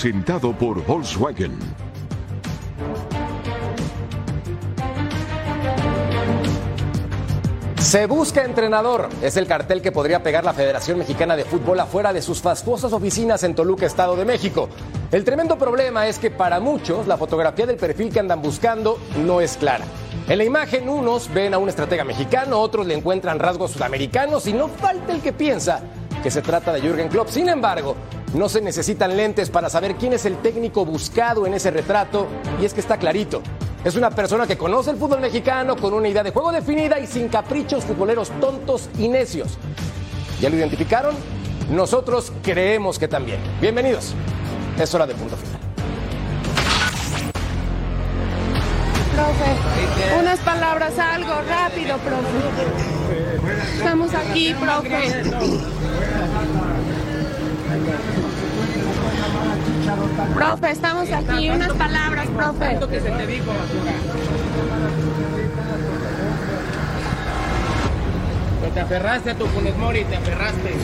Presentado por Volkswagen. Se busca entrenador. Es el cartel que podría pegar la Federación Mexicana de Fútbol afuera de sus fastuosas oficinas en Toluca, Estado de México. El tremendo problema es que para muchos la fotografía del perfil que andan buscando no es clara. En la imagen unos ven a un estratega mexicano, otros le encuentran rasgos sudamericanos y no falta el que piensa que se trata de Jürgen Klopp. Sin embargo, no se necesitan lentes para saber quién es el técnico buscado en ese retrato y es que está clarito. Es una persona que conoce el fútbol mexicano con una idea de juego definida y sin caprichos futboleros tontos y necios. ¿Ya lo identificaron? Nosotros creemos que también. Bienvenidos. Es hora de punto final. Profe, unas palabras, algo rápido, profe. Estamos aquí, profe. Profe, estamos aquí, unas palabras, profe. Pero te aferraste a tu Funes Mori, te aferraste.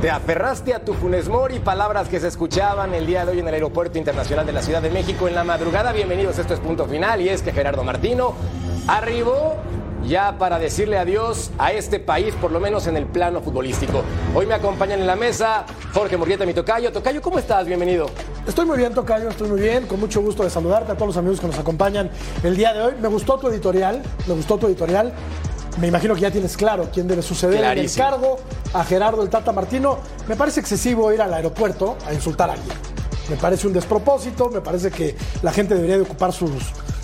Te aferraste a tu Funes Mori, palabras que se escuchaban el día de hoy en el Aeropuerto Internacional de la Ciudad de México en la madrugada. Bienvenidos, esto es Punto Final y es que Gerardo Martino arribó ya para decirle adiós a este país, por lo menos en el plano futbolístico. Hoy me acompañan en la mesa Jorge Murrieta, mi tocayo. Tocayo, ¿cómo estás? Bienvenido. Estoy muy bien, Tocayo, estoy muy bien. Con mucho gusto de saludarte a todos los amigos que nos acompañan el día de hoy. Me gustó tu editorial, me gustó tu editorial. Me imagino que ya tienes claro quién debe suceder Clarísimo. en el cargo. A Gerardo el Tata Martino. Me parece excesivo ir al aeropuerto a insultar a alguien. Me parece un despropósito, me parece que la gente debería de ocupar sus-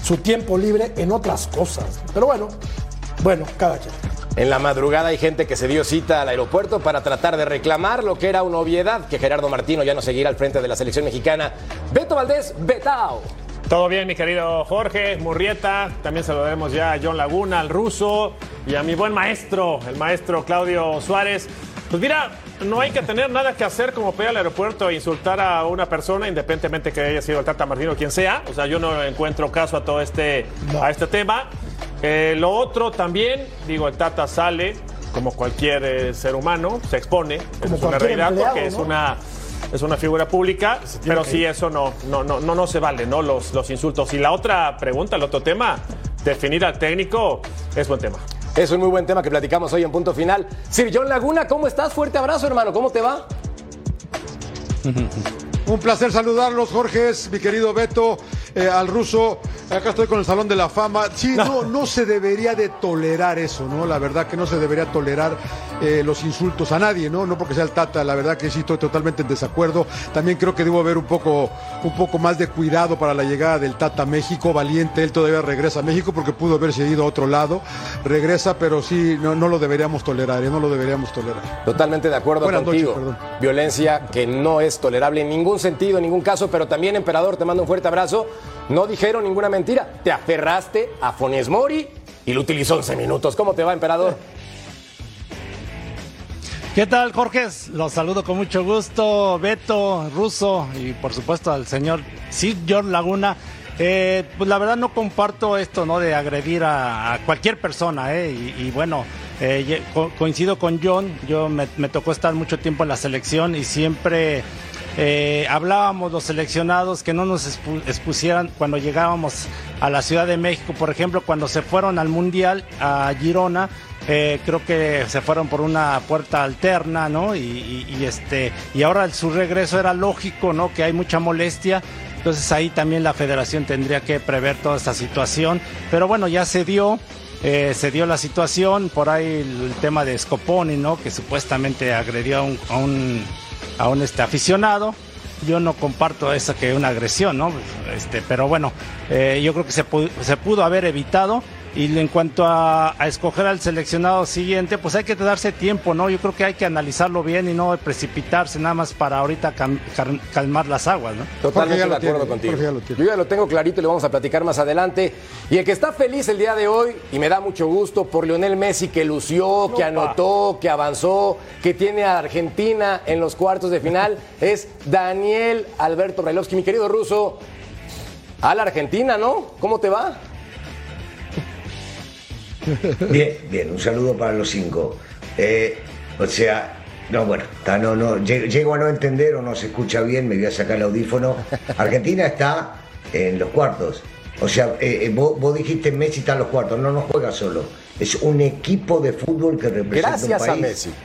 su tiempo libre en otras cosas. Pero bueno, bueno, cada quien. En la madrugada hay gente que se dio cita al aeropuerto para tratar de reclamar lo que era una obviedad, que Gerardo Martino ya no seguirá al frente de la selección mexicana. Beto Valdés, Betao. Todo bien, mi querido Jorge Murrieta. También saludaremos ya a John Laguna, al ruso y a mi buen maestro, el maestro Claudio Suárez. Pues mira, no hay que tener nada que hacer como pedir al aeropuerto e insultar a una persona, independientemente que haya sido el Tata Martino o quien sea. O sea, yo no encuentro caso a todo este, a este tema. Eh, lo otro también, digo, el Tata sale, como cualquier eh, ser humano, se expone. Como es una realidad empleado, porque es una es una figura pública, pero sí eso no, no, no, no, no se vale, ¿no? Los, los insultos. Y la otra pregunta, el otro tema, definir al técnico es buen tema. Es un muy buen tema que platicamos hoy en punto final. Sir John Laguna, ¿cómo estás? Fuerte abrazo, hermano. ¿Cómo te va? Un placer saludarlos, Jorge, mi querido Beto, eh, al ruso. Acá estoy con el Salón de la Fama. Sí, no. no, se debería de tolerar eso, ¿no? La verdad que no se debería tolerar eh, los insultos a nadie, ¿no? No porque sea el Tata, la verdad que sí estoy totalmente en desacuerdo. También creo que debo haber un poco, un poco más de cuidado para la llegada del Tata a México. Valiente, él todavía regresa a México porque pudo haberse ido a otro lado. Regresa, pero sí, no, no lo deberíamos tolerar, ¿eh? No lo deberíamos tolerar. Totalmente de acuerdo Buenas noches, contigo. perdón. Violencia que no es tolerable en ningún sentido, en ningún caso, pero también, emperador, te mando un fuerte abrazo. No dijeron ninguna mentira. Te aferraste a Funes Mori y lo utilizó 11 minutos. ¿Cómo te va, emperador? ¿Qué tal, Jorge? Los saludo con mucho gusto, Beto, Ruso y por supuesto al señor Sid George Laguna. Eh, pues la verdad no comparto esto, ¿no? De agredir a, cualquier persona, ¿eh? Y, bueno, eh, coincido con John. Yo me tocó estar mucho tiempo en la selección y siempre eh, hablábamos los seleccionados que no nos expu- expusieran cuando llegábamos a la Ciudad de México, por ejemplo, cuando se fueron al Mundial a Girona. eh, creo que se fueron por una puerta alterna, ¿no? Y, este y ahora su regreso era lógico, ¿no? Que hay mucha molestia, Entonces ahí también la federación tendría que prever toda esta situación. Pero bueno, ya se dio. eh, se dio la situación, por ahí el, tema de Scoponi, ¿no? Que supuestamente agredió a un, a un, este, aficionado. Yo no comparto eso que una agresión, ¿no? Este, pero bueno, eh, yo creo que se se pudo haber evitado. Y en cuanto a, a, escoger al seleccionado siguiente, pues hay que darse tiempo, ¿no? Yo creo que hay que analizarlo bien y no precipitarse nada más para ahorita cal, cal, calmar las aguas, ¿no? Totalmente de acuerdo contigo. Ya Yo ya lo tengo clarito y lo vamos a platicar más adelante. Y el que está feliz el día de hoy, y me da mucho gusto por Lionel Messi, que lució, no, que anotó, que avanzó, que tiene a Argentina en los cuartos de final, es Daniel Alberto Brailovsky. Mi querido ruso, a la Argentina, ¿no? ¿Cómo te va? Bien, bien, un saludo para los cinco. Eh, o sea, no, bueno, está, no, no, llego a no entender o no se escucha bien, me voy a sacar el audífono. Argentina está en los cuartos. O sea, eh, vos, vos, dijiste Messi está en los cuartos, no, no juega solo. Es un equipo de fútbol que representa Gracias un país. a Messi.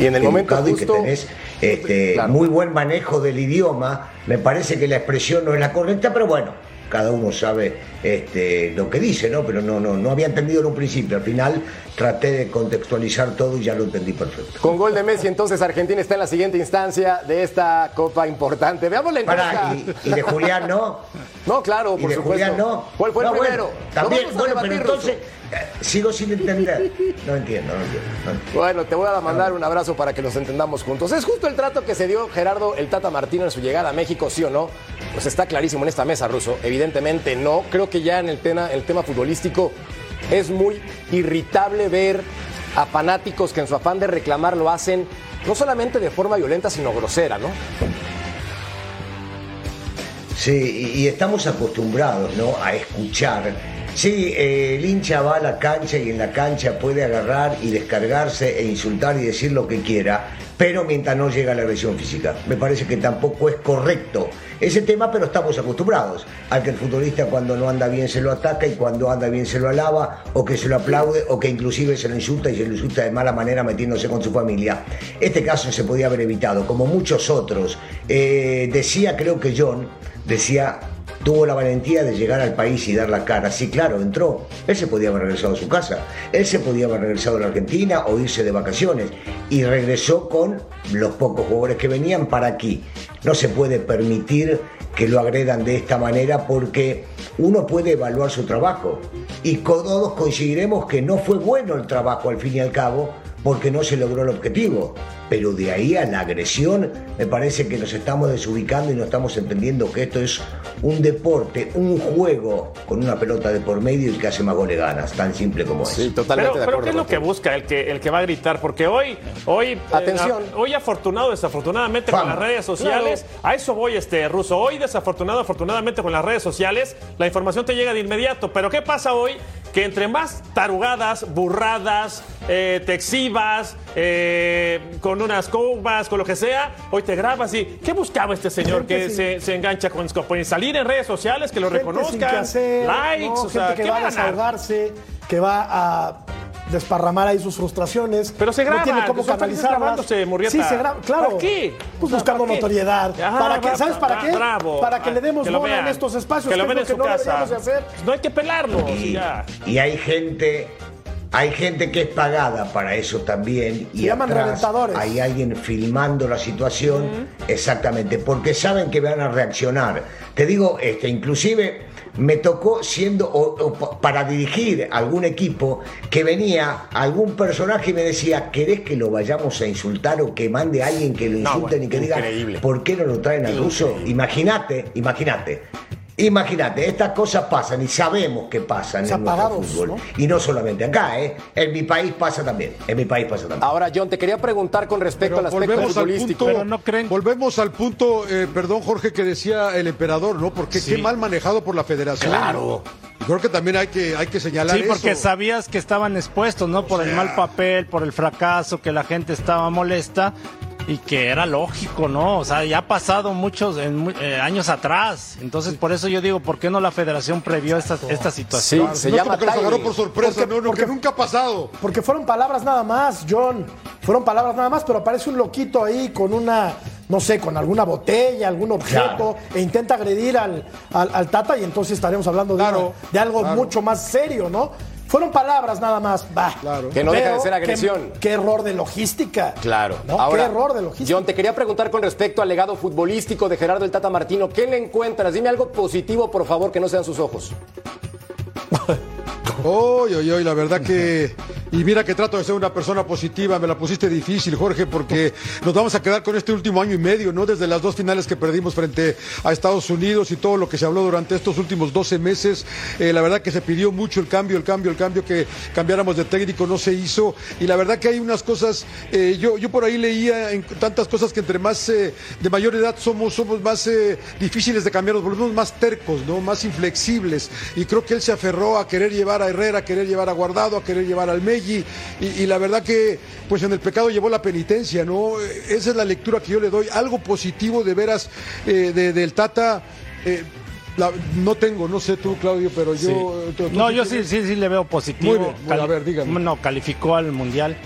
y en el momento justo... y que tenés este, claro. muy buen manejo del idioma. Me parece que la expresión no es la correcta, pero bueno, cada uno sabe este, lo que dice, ¿no? Pero no, no, no había entendido en un principio. Al final traté de contextualizar todo y ya lo entendí perfecto. Con gol de Messi, entonces Argentina está en la siguiente instancia de esta copa importante. Veamos la Para, y, y, de Julián no. No, claro, por y de supuesto. Julián no. ¿Cuál fue no, el primero? Bueno, también, bueno, pero entonces eh, sigo sin entender. No entiendo, no entiendo, no entiendo. Bueno, te voy a mandar un abrazo para que nos entendamos juntos. ¿Es justo el trato que se dio Gerardo el Tata Martino en su llegada a México, sí o no? Pues está clarísimo en esta mesa, Ruso. Evidentemente no. Creo que ya en el tema, el tema futbolístico es muy irritable ver a fanáticos que en su afán de reclamar lo hacen no solamente de forma violenta, sino grosera, ¿no? Sí, y estamos acostumbrados, ¿no? A escuchar. Sí, eh, el hincha va a la cancha y en la cancha puede agarrar y descargarse e insultar y decir lo que quiera, pero mientras no llega la agresión física. Me parece que tampoco es correcto ese tema, pero estamos acostumbrados a que el futbolista cuando no anda bien se lo ataca y cuando anda bien se lo alaba, o que se lo aplaude, o que inclusive se lo insulta y se lo insulta de mala manera metiéndose con su familia. Este caso se podía haber evitado, como muchos otros. Eh, decía, creo que John, decía tuvo la valentía de llegar al país y dar la cara. Sí, claro, entró. Él se podía haber regresado a su casa. Él se podía haber regresado a la Argentina o irse de vacaciones. Y regresó con los pocos jugadores que venían para aquí. No se puede permitir que lo agredan de esta manera porque uno puede evaluar su trabajo. Y todos coincidiremos que no fue bueno el trabajo al fin y al cabo porque no se logró el objetivo. Pero de ahí a la agresión, me parece que nos estamos desubicando y no estamos entendiendo que esto es un deporte, un juego con una pelota de por medio y que hace más goles ganas, tan simple como es. Sí, totalmente pero, de pero ¿qué es lo que busca el que, el que va a gritar? Porque hoy, hoy, Atención. Eh, hoy afortunado, desafortunadamente Fama. con las redes sociales, a eso voy, este ruso. Hoy desafortunado, afortunadamente con las redes sociales, la información te llega de inmediato. Pero ¿qué pasa hoy? Que entre más tarugadas, burradas, eh, te exhibas, eh, con unas copas, con lo que sea, hoy te grabas y ¿qué buscaba este señor Gente que sin- se, se engancha con Scoponi? Salir en redes sociales, que lo Gente sin reconozcan, que hacer, likes, ¿no? o gente sea, que ¿qué va va a desahogarse, que va a desparramar ahí sus frustraciones. Pero se graba, no tiene cómo canalizarlas. Sí, se graba, claro. ¿Para qué? Pues No, buscando ¿para qué? notoriedad. Ajá, para va- ¿Sabes para va- qué? bravo. Para que le demos Que bola en vean. estos espacios. Que lo lo en su no casa. de hacer. No hay que Y, ya. y hay gente, hay gente que es pagada para eso también. Y Se atrás reventadores. Hay alguien filmando la situación, exactamente, porque saben que van a reaccionar. Te digo, este, inclusive me tocó siendo o- o pa- para dirigir algún equipo que venía algún personaje y me decía, ¿querés que lo vayamos a insultar o que mande a alguien que lo No, insulten bueno, y que diga, increíble. ¿por qué no lo traen al ruso? Imagínate, imagínate. Imagínate, estas cosas pasan y sabemos que pasan Se en nuestro apagados, fútbol. ¿no? Y no solamente acá, ¿eh? En mi país pasa también. En mi país pasa también. Ahora, John, te quería preguntar con respecto Pero al aspecto volvemos al futbolístico. punto, Pero no creen- volvemos al punto, eh, perdón Jorge, que decía el emperador, ¿no? Porque Sí. qué mal manejado por la federación. Claro. Y Creo que también hay que, hay que señalar Sí, porque eso. sabías que estaban expuestos, ¿no? Por el mal papel, por el fracaso, que la gente estaba molesta. Y que era lógico, ¿no? O sea, ya ha pasado muchos en eh, años atrás. Entonces, por eso yo digo, ¿por qué no la federación previó esta, esta situación? No es como que los agarró por sorpresa, Porque- no, no, que nunca ha pasado. Porque fueron palabras nada más, John. Fueron palabras nada más, pero aparece un loquito ahí con una, no sé, con alguna botella, algún objeto, e intenta agredir al, al, al Tata y entonces estaremos hablando de, una- de algo claro. mucho más serio, ¿no? Fueron palabras nada más. Bah. Que no deja de ser agresión. Qué, qué error de logística. Claro. ¿no? Ahora, qué error de logística. John, te quería preguntar con respecto al legado futbolístico de Gerardo el Tata Martino. ¿Qué le encuentras? Dime algo positivo, por favor, que no sean sus ojos. Oy, oy, oy, la verdad que. Y mira que trato de ser una persona positiva, me la pusiste difícil, Jorge, porque nos vamos a quedar con este último año y medio, ¿no? Desde las dos finales que perdimos frente a Estados Unidos y todo lo que se habló durante estos últimos 12 meses. Eh, la verdad que se pidió mucho el cambio, el cambio, el cambio, que cambiáramos de técnico, no se hizo. Y la verdad que hay unas cosas, eh, yo, yo por ahí leía en tantas cosas que entre más eh, de mayor edad somos, somos más difíciles de cambiar, nos volvemos más tercos, ¿no? Más inflexibles. Y creo que él se aferró a querer llevar a Herrera, a querer llevar a Guardado, a querer llevar al Y, y la verdad que, pues en el pecado llevó la penitencia, ¿no? Eh, Esa es la lectura que yo le doy. Algo positivo de veras eh, de- del Tata. eh, la- no tengo, no sé tú, Claudio, pero yo. Sí. tú- tú- No, tú yo sí, sí, sí le veo positivo. Muy bien, bueno, a ver, dígame. No, calificó al Mundial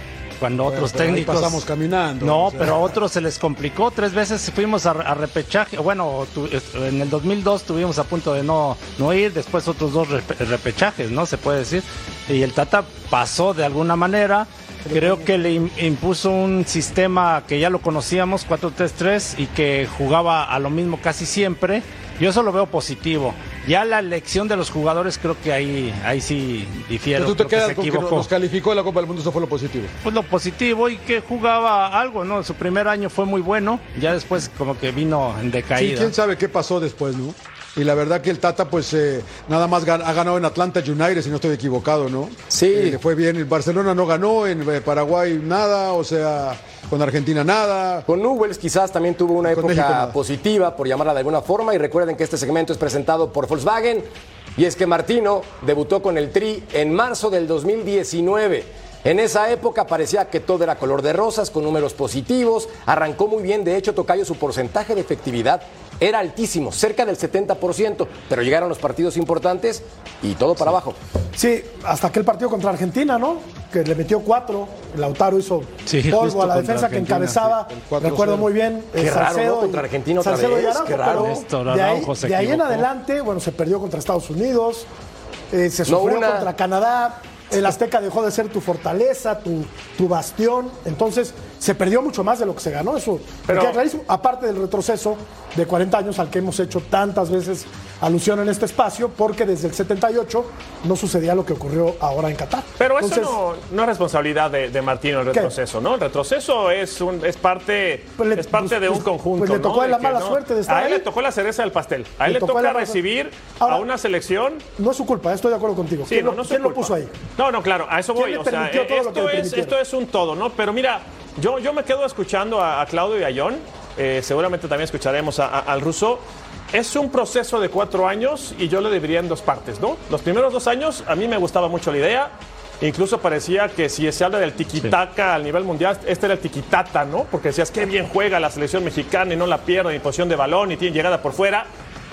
cuando Bueno, otros técnicos... pasamos caminando, No, o sea. pero a otros se les complicó. Tres veces fuimos a, a repechaje. Bueno, tu- en el 2002 estuvimos a punto de no, no ir. Después otros dos repe- repechajes, ¿no? Se puede decir. Y el Tata pasó de alguna manera. Creo que le im- impuso un sistema que ya lo conocíamos, 4-3-3, y que jugaba a lo mismo casi siempre. Yo eso lo veo positivo. Ya la elección de los jugadores creo que ahí, ahí sí difiero. Tú te creo quedas con que equivocó. nos calificó de la Copa del Mundo, eso fue lo positivo. Pues lo positivo y que jugaba algo, ¿no? Su primer año fue muy bueno, ya después como que vino en Sí, decaída. quién sabe qué pasó después, ¿no? Y la verdad que el Tata, pues, eh, nada más ha ganado en Atlanta United, si no estoy equivocado, ¿no? Sí. Eh, le fue bien. El Barcelona no ganó, en eh, Paraguay nada, o sea, con Argentina nada. Con Newells quizás también tuvo una época México positiva, por llamarla de alguna forma, y recuerden que este segmento es presentado por Volkswagen, y es que Martino debutó con el Tri en marzo del 2019. En esa época parecía que todo era color de rosas, con números positivos, arrancó muy bien, de hecho Tocayo su porcentaje de efectividad era altísimo, cerca del 70%, pero llegaron los partidos importantes y todo para abajo. Sí, hasta aquel partido contra Argentina, ¿no? Que le metió cuatro. Lautaro hizo Sí, polvo a la defensa que encabezaba. sí, el 4-0. Recuerdo muy bien. Qué eh, raro, Salcedo ¿no? Contra y- Argentina otra Salcedo y vez, Araujo, qué raro. de ahí, de en adelante, bueno, se perdió contra Estados Unidos, eh, se No sufrió una. contra Canadá. El Azteca dejó de ser tu fortaleza, tu, tu bastión. Entonces, se perdió mucho más de lo que se ganó. Eso Pero- me queda clarísimo. Aparte del retroceso de 40 años al que hemos hecho tantas veces alusión en este espacio, porque desde el 78 no sucedía lo que ocurrió ahora en Qatar. Pero eso Entonces, no, no es responsabilidad de, de Martino el ¿Qué? retroceso, ¿no? El retroceso es un es parte Pues le- es parte pues- de un pues- conjunto. pues le tocó la mala no- suerte de estar A él ahí. le tocó la cereza del pastel. A él Le le, toca recibir Ahora- a una selección. no es su culpa, estoy de acuerdo contigo. Sí, ¿Quién, no, lo, quién lo puso ahí? No, no, claro, a eso ¿Quién voy. O sea, esto, es, permitieron? esto es un todo, ¿no? Pero mira, yo, yo me quedo escuchando a, a Claudio y a John. eh, seguramente también escucharemos a- a- al ruso. Es un proceso de cuatro años y yo lo dividiría en dos partes, ¿no? Los primeros dos años a mí me gustaba mucho la idea. Incluso parecía que si se habla del tiquitaca al nivel mundial, este era el tiquitata, ¿no? Porque decías qué bien juega la selección mexicana y no la pierde en posición de balón y tiene llegada por fuera.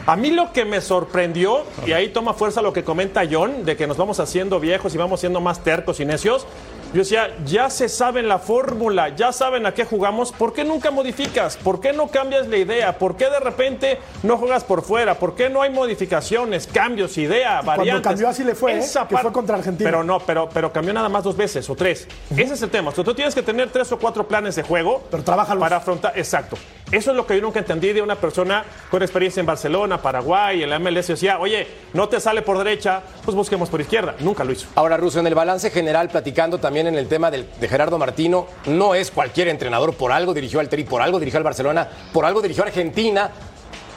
A mí lo que me sorprendió, y ahí toma fuerza lo que comenta John, de que nos vamos haciendo viejos y vamos siendo más tercos y necios. Yo decía, ya se saben la fórmula, ya saben a qué jugamos, ¿por qué nunca modificas? ¿Por qué no cambias la idea? ¿Por qué de repente no juegas por fuera? ¿Por qué no hay modificaciones, cambios, idea, Cuando variantes? cambió así le fue, ¿eh? Esa que par- fue contra Argentina. Pero no, pero, pero cambió nada más dos veces o tres. Ese es el tema. O sea, tú tienes que tener tres o cuatro planes de juego Pero para afrontar. Exacto. Eso es lo que yo nunca entendí de una persona con experiencia en Barcelona, Paraguay, en la MLS. Decía, oye, no te sale por derecha, pues busquemos por izquierda. Nunca lo hizo. Ahora, Russo, en el balance general, platicando también en el tema de Gerardo Martino, no es cualquier entrenador, por algo dirigió al Tri, por algo dirigió al Barcelona, por algo dirigió a Argentina.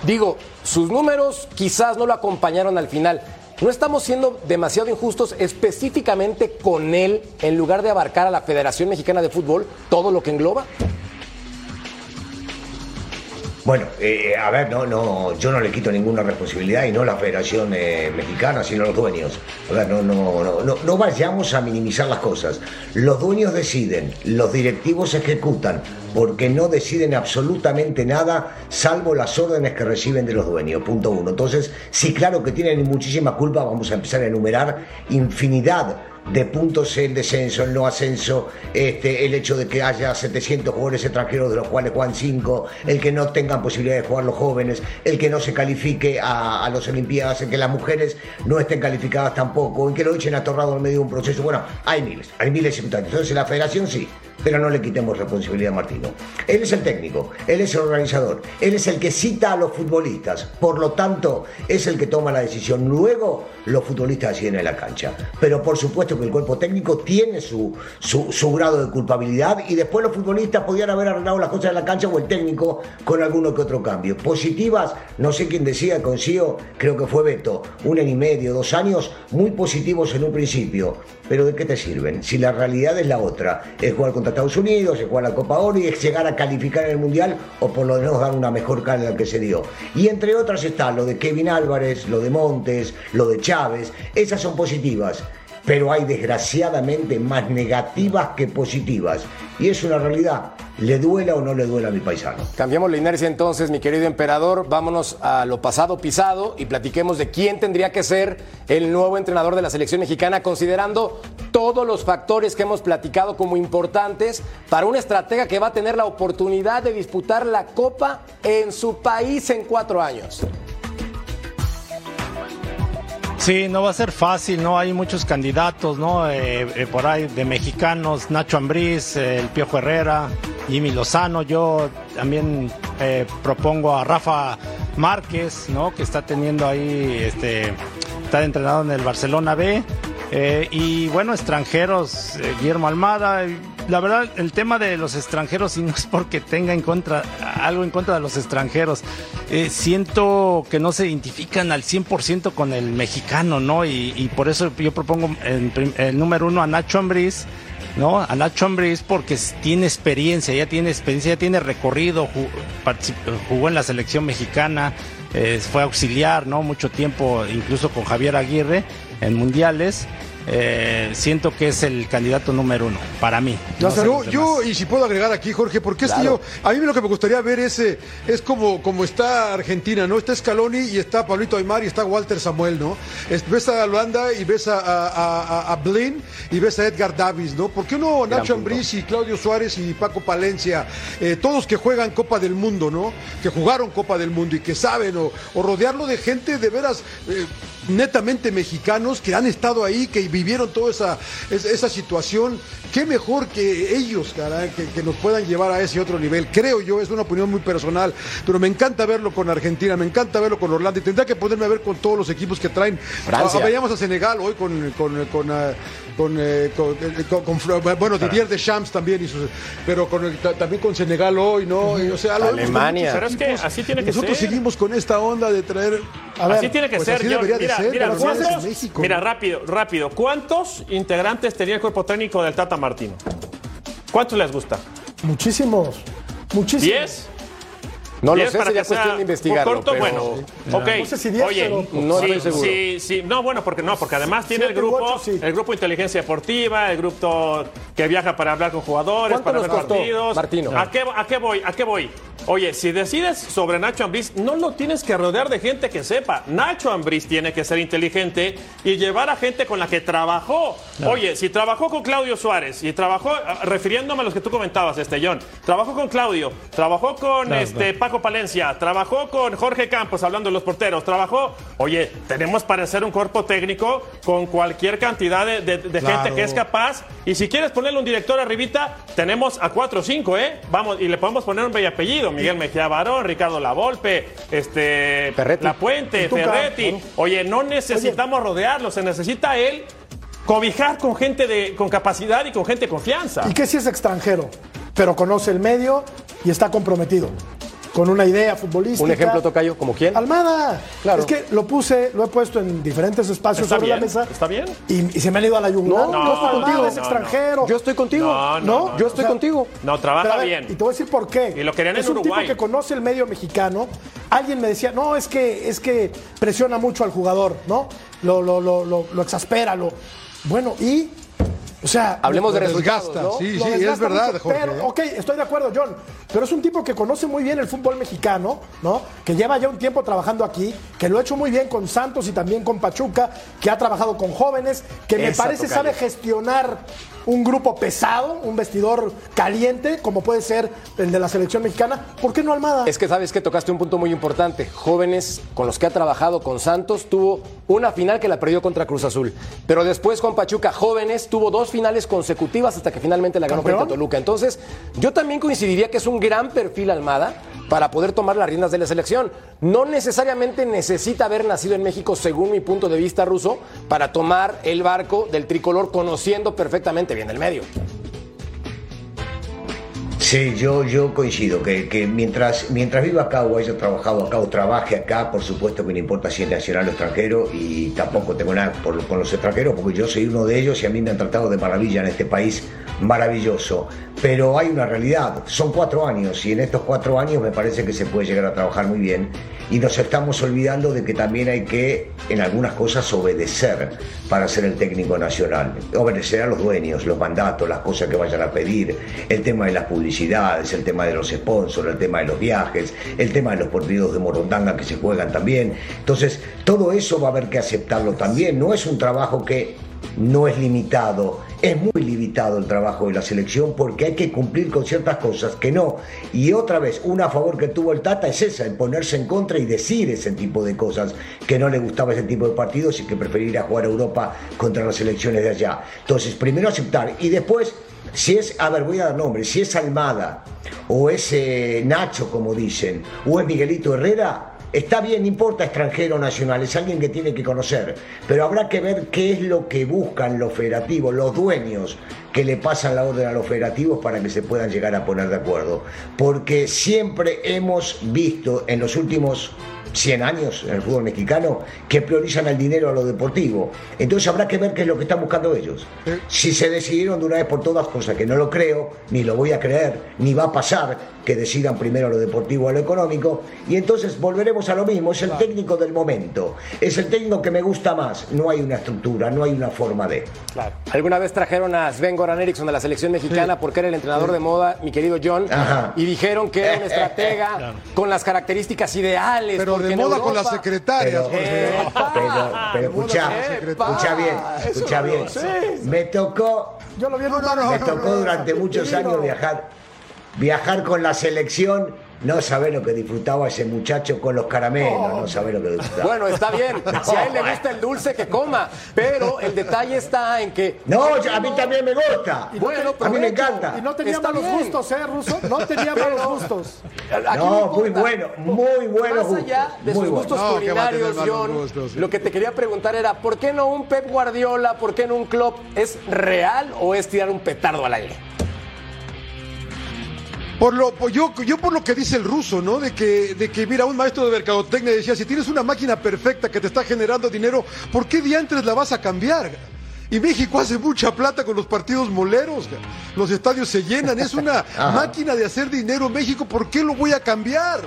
Digo, sus números quizás no lo acompañaron al final. ¿No estamos siendo demasiado injustos específicamente con él en lugar de abarcar a la Federación Mexicana de Fútbol todo lo que engloba? Bueno, eh, a ver, no, no, yo no le quito ninguna responsabilidad y no la Federación eh, Mexicana, sino los dueños. A ver, no, no, no, no, no vayamos a minimizar las cosas. Los dueños deciden, los directivos ejecutan, porque no deciden absolutamente nada, salvo las órdenes que reciben de los dueños. Punto uno. Entonces, sí, claro que tienen muchísima culpa, vamos a empezar a enumerar infinidad de puntos el descenso, el no ascenso, este, el hecho de que haya 700 jugadores extranjeros de los cuales juegan 5, el que no tengan posibilidad de jugar los jóvenes, el que no se califique a, a las Olimpiadas, el que las mujeres no estén calificadas tampoco, el que lo echen atorrado en medio de un proceso. Bueno, hay miles, hay miles de circunstancias. Entonces la federación sí, pero no le quitemos responsabilidad a Martino. Él es el técnico, él es el organizador, él es el que cita a los futbolistas, por lo tanto es el que toma la decisión. Luego los futbolistas deciden en la cancha. Pero por supuesto que el cuerpo técnico tiene su, su, su grado de culpabilidad y después los futbolistas podían haber arreglado las cosas en la cancha o el técnico con alguno que otro cambio. Positivas, no sé quién decía, consigo, creo que fue Beto, un año y medio, dos años, muy positivos en un principio. Pero ¿de qué te sirven? Si la realidad es la otra, es jugar contra Estados Unidos, es jugar la Copa Oro y es llegar a calificar en el Mundial o por lo menos dar una mejor cara la que se dio. Y entre otras está lo de Kevin Álvarez, lo de Montes, lo de Chávez, esas son positivas pero hay desgraciadamente más negativas que positivas. Y es una realidad, le duela o no le duela a mi paisano. Cambiamos la inercia entonces, mi querido emperador. Vámonos a lo pasado pisado y platiquemos de quién tendría que ser el nuevo entrenador de la selección mexicana, considerando todos los factores que hemos platicado como importantes para una estratega que va a tener la oportunidad de disputar la Copa en su país en cuatro años. Sí, no va a ser fácil, ¿no? Hay muchos candidatos, ¿no? Eh, eh, por ahí de mexicanos, Nacho Ambriz, eh, el Piojo Herrera, Jimmy Lozano. Yo también eh, propongo a Rafa Márquez, ¿no? Que está teniendo ahí, este, está entrenado en el Barcelona B. Y bueno, extranjeros, Guillermo Almada. La verdad, el tema de los extranjeros, y no es porque tenga en contra, algo en contra de los extranjeros, eh, siento que no se identifican al 100% con el mexicano, ¿no? Y, y por eso yo propongo el número uno a Nacho Ambriz, ¿no? A Nacho Ambriz porque tiene experiencia, ya tiene experiencia, ya tiene recorrido, jugó en la selección mexicana, eh, fue auxiliar, ¿no? Mucho tiempo, incluso con Javier Aguirre en mundiales. Eh, siento que es el candidato número uno para mí. Yo, No y si puedo agregar aquí, Jorge, porque es que yo, a mí lo que me gustaría ver es, eh, es como, como está Argentina, ¿no? Está Scaloni y está Pablito Aymar y está Walter Samuel, ¿no? Es- ves a Holanda y ves a, a, a- a Blin y ves a Edgar Davis, ¿no? ¿Por qué no Nacho. Ambriz y Claudio Suárez y Paco Palencia, eh, todos que juegan Copa del Mundo, ¿no? Que jugaron Copa del Mundo y que saben, o, o rodearlo de gente de veras netamente mexicanos que han estado ahí, que vivieron toda esa, esa, esa situación. Qué mejor que ellos, caray, que, que nos puedan llevar a ese otro nivel. Creo yo, es una opinión muy personal, pero me encanta verlo con Argentina, me encanta verlo con Orlando y tendría que ponerme a ver con todos los equipos que traen. Francia. Ah, veíamos a Senegal hoy con, con, con, ah, con, eh, con- eh, con- con Flo- bueno, Didier Deschamps también, y sus- pero con el- ta- también con Senegal hoy, ¿no? Y, o sea, Alemania. Pero es que así tiene que nosotros ser. seguimos con esta onda de traer. A ver, así tiene que pues ser. así John. Mira, ser, mira, pero no es en ¿cuántos- México. mira, rápido, rápido. ¿Cuántos integrantes tenía el cuerpo técnico del Tata Martino? ¿Cuántos les gusta? Muchísimos. Muchísimos. ¿Diez? No lo ¿Diez sé, para sería que cuestión de investigarlo. corto, pero- bueno. Ok. No sé si diez, Oye, pero- No sí, estoy seguro. Sí, sí. No, bueno, porque no, porque además tiene el grupo, sí. el grupo Inteligencia Deportiva, el grupo que viaja para hablar con jugadores, ¿Cuánto para ver partidos. Martino? ¿A qué, ¿A qué voy? ¿A qué voy? Oye, si decides sobre Nacho Ambriz, no lo tienes que rodear de gente que sepa. Nacho Ambriz tiene que ser inteligente y llevar a gente con la que trabajó. Oye, si trabajó con Claudio Suárez y trabajó, ah, refiriéndome a los que tú comentabas, este John, trabajó con Claudio, trabajó con este Paco Palencia, trabajó con Jorge Campos, hablando de los porteros, trabajó. Oye, tenemos para hacer un cuerpo técnico con cualquier cantidad de, de- de Claro. gente que es capaz. Y si quieres ponerle un director arribita, tenemos a cuatro o cinco, ¿eh? Vamos, y le podemos poner un bello apellido. Miguel Mejía Barón, Ricardo Lavolpe, este, Ferretti. La Puente, Ferretti. Oye, no necesitamos rodearlo, se necesita él cobijar con gente de, con capacidad y con gente de confianza. ¿Y qué si es extranjero? Pero conoce el medio y está comprometido. Con una idea futbolística. Un ejemplo, Tocayo, ¿como quién? Almada. Claro. Es que lo puse, lo he puesto en diferentes espacios Está sobre la bien, mesa. está bien. Y, y se me han ido a la yugular. No, no, no, estoy no, contigo, no, es no, extranjero. Yo estoy contigo. No, no, no, Yo estoy O sea, contigo. No, trabaja ver, bien. Y te voy a decir por qué. Y lo querían es en un Uruguay. tipo que conoce el medio mexicano. Alguien me decía, no, es que, es que presiona mucho al jugador, ¿no? Lo, lo, lo, lo, lo exaspera, lo. Bueno, y. O sea. Hablemos de resultados, desgasta, ¿no? sí, lo sí, es verdad, mucho, Jorge. Pero, ok, estoy de acuerdo, John. Pero es un tipo que conoce muy bien el fútbol mexicano, ¿no? Que lleva ya un tiempo trabajando aquí, que lo ha hecho muy bien con Santos y también con Pachuca, que ha trabajado con jóvenes, que me Esa, parece tocayo. sabe gestionar un grupo pesado, un vestidor caliente, como puede ser el de la selección mexicana. ¿Por qué no Almada? Es que sabes que tocaste un punto muy importante. Jóvenes con los que ha trabajado con Santos tuvo una final que la perdió contra Cruz Azul. Pero después con Pachuca, jóvenes, tuvo dos finales consecutivas hasta que finalmente la ganó ¿Campeón? frente a Toluca. Entonces, yo también coincidiría que es un gran perfil Almada para poder tomar las riendas de la selección. No necesariamente necesita haber nacido en México, según mi punto de vista ruso, para tomar el barco del tricolor conociendo perfectamente bien el medio. Sí, yo, yo coincido que, que mientras, mientras viva acá o haya trabajado acá o trabaje acá, por supuesto que no importa si es nacional o extranjero y tampoco tengo nada por, con los extranjeros porque yo soy uno de ellos y a mí me han tratado de maravilla en este país maravilloso. Pero hay una realidad, son cuatro años y en estos cuatro años me parece que se puede llegar a trabajar muy bien y nos estamos olvidando de que también hay que en algunas cosas obedecer para ser el técnico nacional. Obedecer a los dueños, los mandatos, las cosas que vayan a pedir, el tema de las publicidades, el tema de los sponsors, el tema de los viajes, el tema de los partidos de Morondanga que se juegan también. Entonces, todo eso va a haber que aceptarlo también. No es un trabajo que no es limitado, es muy limitado el trabajo de la selección porque hay que cumplir con ciertas cosas que no. Y otra vez, una favor que tuvo el Tata es esa, el ponerse en contra y decir ese tipo de cosas, que no le gustaba ese tipo de partidos y que prefería ir a jugar a Europa contra las selecciones de allá. Entonces, primero aceptar y después, si es, a ver, voy a dar nombres, si es Almada o es eh, Nacho, como dicen, o es Miguelito Herrera, Está bien, no importa extranjero o nacional, es alguien que tiene que conocer, pero habrá que ver qué es lo que buscan los federativos, los dueños que le pasan la orden a los federativos para que se puedan llegar a poner de acuerdo. Porque siempre hemos visto en los últimos 100 años en el fútbol mexicano que priorizan el dinero a lo deportivo. Entonces habrá que ver qué es lo que están buscando ellos. Si se decidieron de una vez por todas, cosa que no lo creo, ni lo voy a creer, ni va a pasar, que decidan primero lo deportivo a lo económico, y entonces volveremos a lo mismo, es el técnico del momento, es el técnico que me gusta más, no hay una estructura, no hay una forma de... Claro. Alguna vez trajeron a Sven Goran Eriksson de la selección mexicana porque era el entrenador de moda, mi querido John, Ajá. y dijeron que era un estratega con las características ideales. Pero de moda con las secretarias, Pero, Jorge. pero, pero escucha, escucha bien, escucha bien. Me tocó, Yo lo vi en un me tocó durante muchos años viajar, viajar con la selección. No sabe lo que disfrutaba ese muchacho con los caramelos, no sabe lo que disfrutaba. Bueno, está bien. Si a él le gusta el dulce, que coma. Pero el detalle está en que. No, yo- a mí también me gusta. Bueno, a mí me encanta. Y no tenía Está malos bien. gustos, ¿eh, Ruso? No tenía malos gustos. No, muy bueno, muy buenos Más allá de sus gustos. No, culinarios, John, gustos, sí. lo que te quería preguntar era, ¿por qué no un Pep Guardiola? ¿Por qué no un Klopp? ¿Es real o es tirar un petardo al aire? Por lo, por- yo, yo por lo que dice el ruso, ¿no? De que, de que, mira, un maestro de mercadotecnia decía, si tienes una máquina perfecta que te está generando dinero, ¿por qué diantres la vas a cambiar? Y México hace mucha plata con los partidos moleros, los estadios se llenan, es una máquina de hacer dinero México, ¿por qué lo voy a cambiar?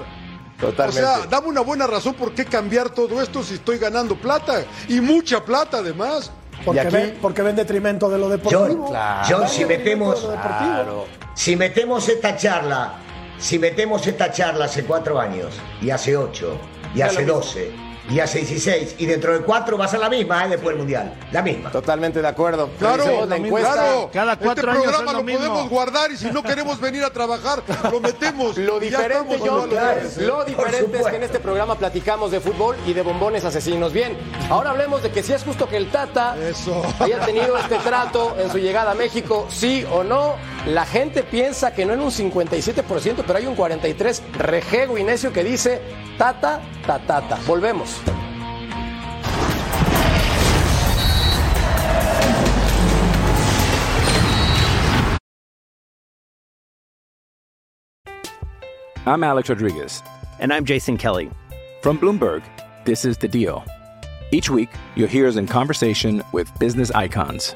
Totalmente. O sea, dame una buena razón por qué cambiar todo esto si estoy ganando plata y mucha plata además. Porque, aquí- ven, porque ven detrimento de lo deportivo. John, Claro. John, si metemos, de lo deportivo. si metemos esta charla, si metemos esta charla hace cuatro años, y hace ocho, y hace doce, y hace 16, y dentro de cuatro va a ser la misma, ¿eh? después del mundial, la misma. Totalmente de acuerdo. Claro, la encuesta. claro. Cada este cuatro años programa es lo lo, mismo. podemos guardar y si no queremos venir a trabajar, lo metemos. Lo Y diferente, John, lo diferente es que en este programa platicamos de fútbol y de bombones asesinos. Bien, ahora hablemos de que si es justo que el Tata Eso. haya tenido este trato en su llegada a México, sí o no. La gente piensa que no en un 57%, pero hay un 43% rejego y necio que dice Tata, tatata. Volvemos. I'm Alex Rodriguez. And I'm Jason Kelly. From Bloomberg, this is The Deal. Each week, you'll hear us in conversation with business icons.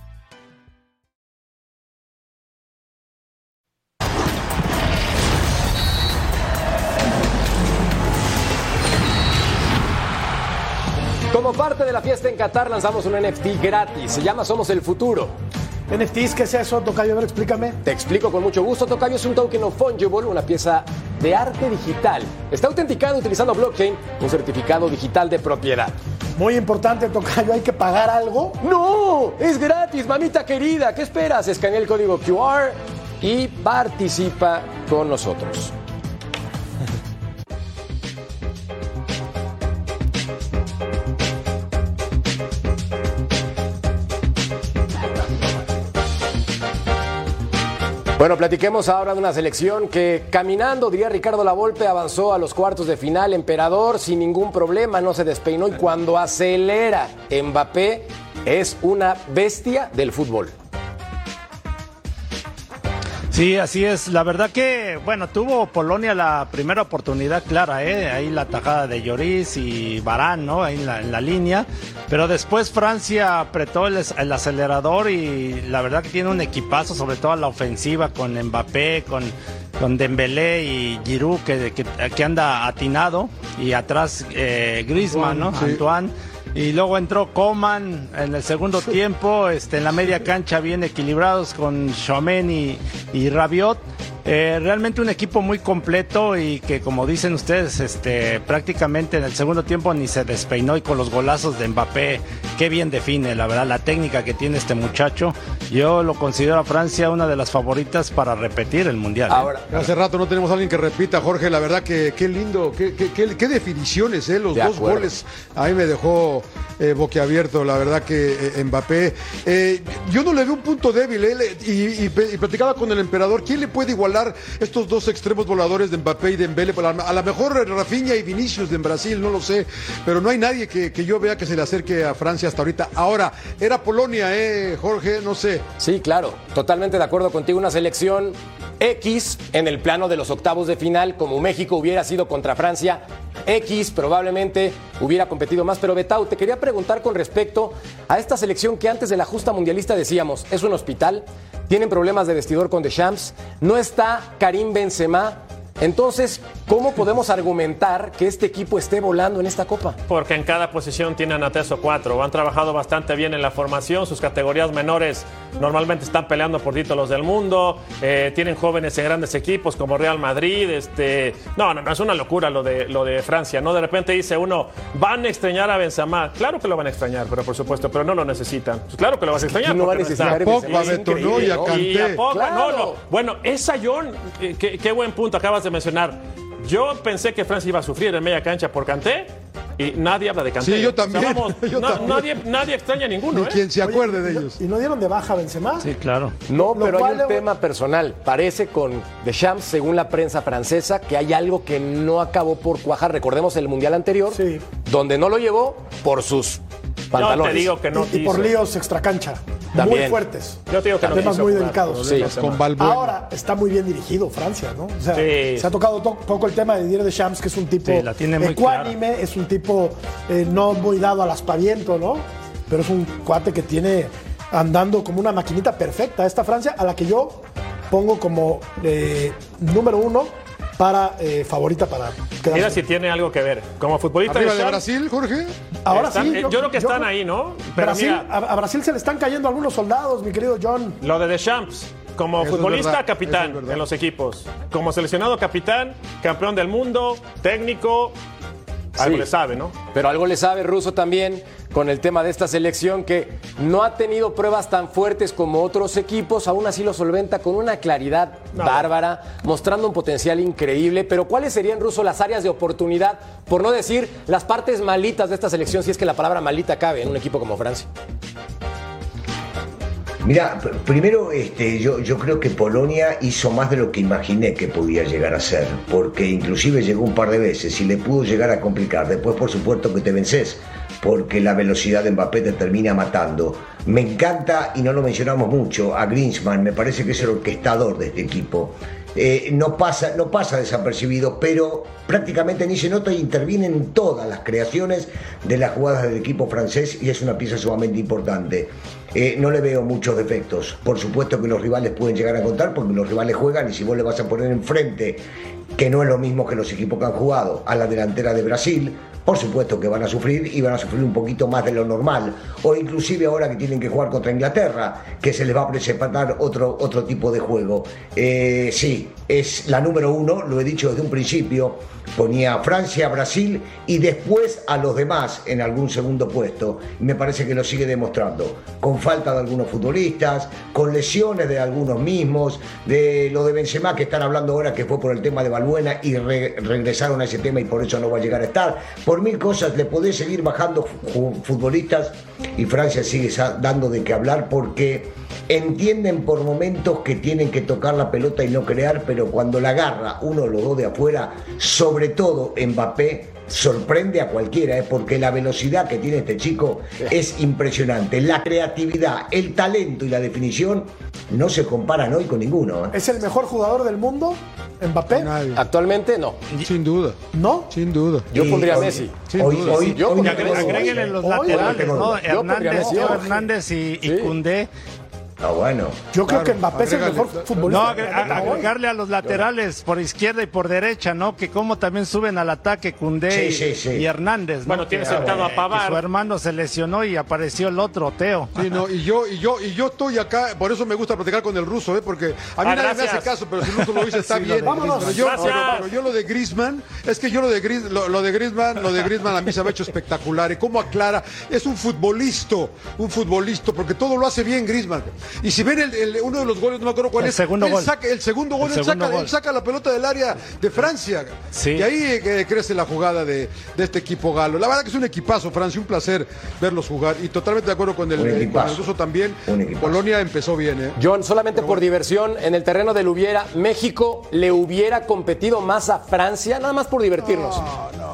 Como parte de la fiesta en Qatar lanzamos un NFT gratis. Se llama Somos el Futuro. NFTs, ¿qué es eso? Tocayo, a ver, explícame. Te explico con mucho gusto. Tocayo es un token of fungible, una pieza de arte digital. Está autenticado utilizando blockchain, un certificado digital de propiedad. Muy importante, Tocayo, hay que pagar algo. ¡No! ¡Es gratis, mamita querida! ¿Qué esperas? Escanea el código QR y participa con nosotros. Bueno, platiquemos ahora de una selección que caminando, diría Ricardo Lavolpe, avanzó a los cuartos de final. Emperador sin ningún problema, no se despeinó y cuando acelera Mbappé es una bestia del fútbol. Sí, así es. La verdad que, bueno, tuvo Polonia la primera oportunidad clara, ¿eh? Ahí la tajada de Lloris y Barán, ¿no? Ahí en la, en la línea. Pero después Francia apretó el, el acelerador y la verdad que tiene un equipazo, sobre todo a la ofensiva, con Mbappé, con, con Dembélé y Giroud, que, que, que anda atinado. Y atrás eh, Griezmann, ¿no? Sí. Antoine. Y luego entró Coman en el segundo tiempo, este, en la media cancha bien equilibrados con Chouameni y, y Rabiot. Eh, realmente un equipo muy completo y que como dicen ustedes, este, prácticamente en el segundo tiempo ni se despeinó y con los golazos de Mbappé, qué bien define, la verdad, la técnica que tiene este muchacho. Yo lo considero a Francia una de las favoritas para repetir el Mundial. ¿eh? Ahora, Hace rato no tenemos a alguien que repita, Jorge. La verdad que qué lindo, qué, qué- qué- qué definiciones, ¿eh? Los De dos acuerdo. goles. Ahí me dejó eh, boquiabierto, la verdad que eh, Mbappé. Eh, yo no le veo un punto débil, ¿eh? Y platicaba con el emperador. ¿Quién le puede igualar estos dos extremos voladores de Mbappé y de Dembélé? Pues, a lo mejor Rafinha y Vinicius de Brasil, no lo sé. Pero no hay nadie que, que yo vea que se le acerque a Francia hasta ahorita. Ahora, era Polonia, ¿eh, Jorge? No sé. Sí, claro, totalmente de acuerdo contigo. Una selección X en el plano de los octavos de final, como México hubiera sido contra Francia. X probablemente hubiera competido más. Pero Betau, te quería preguntar con respecto a esta selección que antes de la justa mundialista decíamos, es un hospital, tienen problemas de vestidor con Deschamps, no está Karim Benzema. Entonces, ¿cómo podemos argumentar que este equipo esté volando en esta copa? Porque en cada posición tienen a tres o cuatro. Han trabajado bastante bien en la formación. Sus categorías menores normalmente están peleando por títulos del mundo. Eh, tienen jóvenes en grandes equipos como Real Madrid. Este... No, no, no, es una locura lo de, lo de Francia. ¿no? De repente dice uno, van a extrañar a Benzema. Claro que lo van a extrañar, pero por supuesto, pero no lo necesitan. Pues claro que lo vas a extrañar. ¿Quién no va a necesitar está. a? Pogba, Beto, ¿no? Y a ¿no? Kanté. Y a Pogba, Claro. no, no. Bueno, esa John, eh, qué, qué buen punto acabas de mencionar. Yo pensé que Francia iba a sufrir en media cancha por Kanté y nadie habla de Kanté. Sí, yo O sea, también, vamos, yo na- también. Nadie, nadie extraña a ninguno, Ni ¿eh? quien se acuerde Oye, de ¿y no- ellos. ¿Y no dieron de baja a Benzema? Sí, claro. No, Lo pero hay un le- tema personal. Parece con Deschamps, según la prensa francesa, que hay algo que no acabó por cuajar. Recordemos el mundial anterior, Sí. donde no lo llevó por sus Yo pantalones. te digo que no y, y por líos extracancha. También. Muy fuertes. Yo te digo que no Temas muy delicados. Sí. Con Valbuena. Ahora está muy bien dirigido Francia, ¿no? O sea, Sí. se ha tocado to- poco el tema de Didier Deschamps, que es un tipo Sí, la tiene muy ecuánime, es un tipo eh, no muy dado al aspaviento, ¿no? Pero es un cuate que tiene andando como una maquinita perfecta esta Francia, a la que yo pongo como eh, número uno para eh, favorita para quedarse. Mira si tiene algo que ver. Como futbolista Arriba de Brasil, Jorge. Ahora están- sí. eh, yo, creo que están ahí, ¿no? Pero Brasil, mira, a, a Brasil se le están cayendo algunos soldados, mi querido John. lo de Deschamps, como Eso futbolista, verdad, capitán es en los equipos. Como seleccionado capitán, campeón del mundo, técnico, algo Sí. le sabe, ¿no? Pero algo le sabe Russo también con el tema de esta selección que no ha tenido pruebas tan fuertes como otros equipos, aún así lo solventa con una claridad No. bárbara, mostrando un potencial increíble. Pero ¿cuáles serían, Russo, las áreas de oportunidad, por no decir las partes malitas de esta selección, si es que la palabra malita cabe en un equipo como Francia? Mira, primero este, yo, yo creo que Polonia hizo más de lo que imaginé que podía llegar a ser, porque inclusive llegó un par de veces y le pudo llegar a complicar. Después, por supuesto, que te vences, porque la velocidad de Mbappé te termina matando. Me encanta, y no lo mencionamos mucho, a Griezmann, me parece que es el orquestador de este equipo. Eh, no, pasa, no pasa desapercibido, pero prácticamente ni se nota y interviene en todas las creaciones de las jugadas del equipo francés y es una pieza sumamente importante. Eh, no le veo muchos defectos. Por supuesto que los rivales pueden llegar a contar porque los rivales juegan y si vos le vas a poner enfrente, que no es lo mismo que los equipos que han jugado, a la delantera de Brasil, por supuesto que van a sufrir y van a sufrir un poquito más de lo normal. O inclusive ahora que tienen que jugar contra Inglaterra, que se les va a presentar otro, otro tipo de juego. Eh, sí, es la número uno, lo he dicho desde un principio. Ponía a Francia, a Brasil y después a los demás en algún segundo puesto. Me parece que lo sigue demostrando. Con falta de algunos futbolistas, con lesiones de algunos mismos, de lo de Benzema que están hablando ahora que fue por el tema de Balbuena y re- regresaron a ese tema y por eso no va a llegar a estar. Por mil cosas le podés seguir bajando fu- futbolistas y Francia sigue dando de qué hablar porque entienden por momentos que tienen que tocar la pelota y no crear, pero cuando la agarra uno o los dos de afuera, sobre todo Mbappé, sorprende a cualquiera, ¿eh? porque la velocidad que tiene este chico es impresionante. La creatividad, el talento y la definición no se comparan hoy con ninguno. ¿eh? ¿Es el mejor jugador del mundo? ¿Mbappé? Actualmente no. Sin duda. ¿No? Sin duda. Yo pondría a hoy- Messi. Sin Hoy, duda. hoy, Yo hoy pondría- duda. Agréguenle los laterales, ¿no? Hernández, Messi. Hernández y, y Cundé. Ah, bueno. Yo creo que Mbappé es el mejor No, futbolista. a- agregarle a los laterales por izquierda y por derecha, ¿no? Que como también suben al ataque Cundé Sí, y, sí, sí. y Hernández, ¿no? Bueno, tiene sentado a que Pavard. Su hermano se lesionó y apareció el otro, Teo. Sí, no, y yo, y yo, y yo estoy acá, por eso me gusta platicar con el ruso, ¿eh? porque a mí Ah, nadie me hace caso, pero si el ruso lo dice está bien. Vámonos. Pero yo, Gracias. pero- pero yo lo de Griezmann, es que yo lo de Gris- lo, lo de Griezmann, lo de Griezmann a mí se me ha hecho espectacular. Y cómo aclara, es un futbolista, un futbolista, porque todo lo hace bien Griezmann. Y si ven el, el- uno de los goles, no me acuerdo cuál El es, segundo él gol. saca- el segundo gol, El él, segundo saca, gol. él saca la pelota del área de Francia. Sí. Y ahí eh, crece la jugada de, de este equipo galo. La verdad que es un equipazo, Francia, un placer verlos jugar. Y totalmente de acuerdo con el, eh, con equipazo. el ruso también. Equipazo. Polonia empezó bien, ¿eh? John, solamente por diversión, en el terreno del hubiera, México le hubiera competido más a Francia, nada más por divertirnos.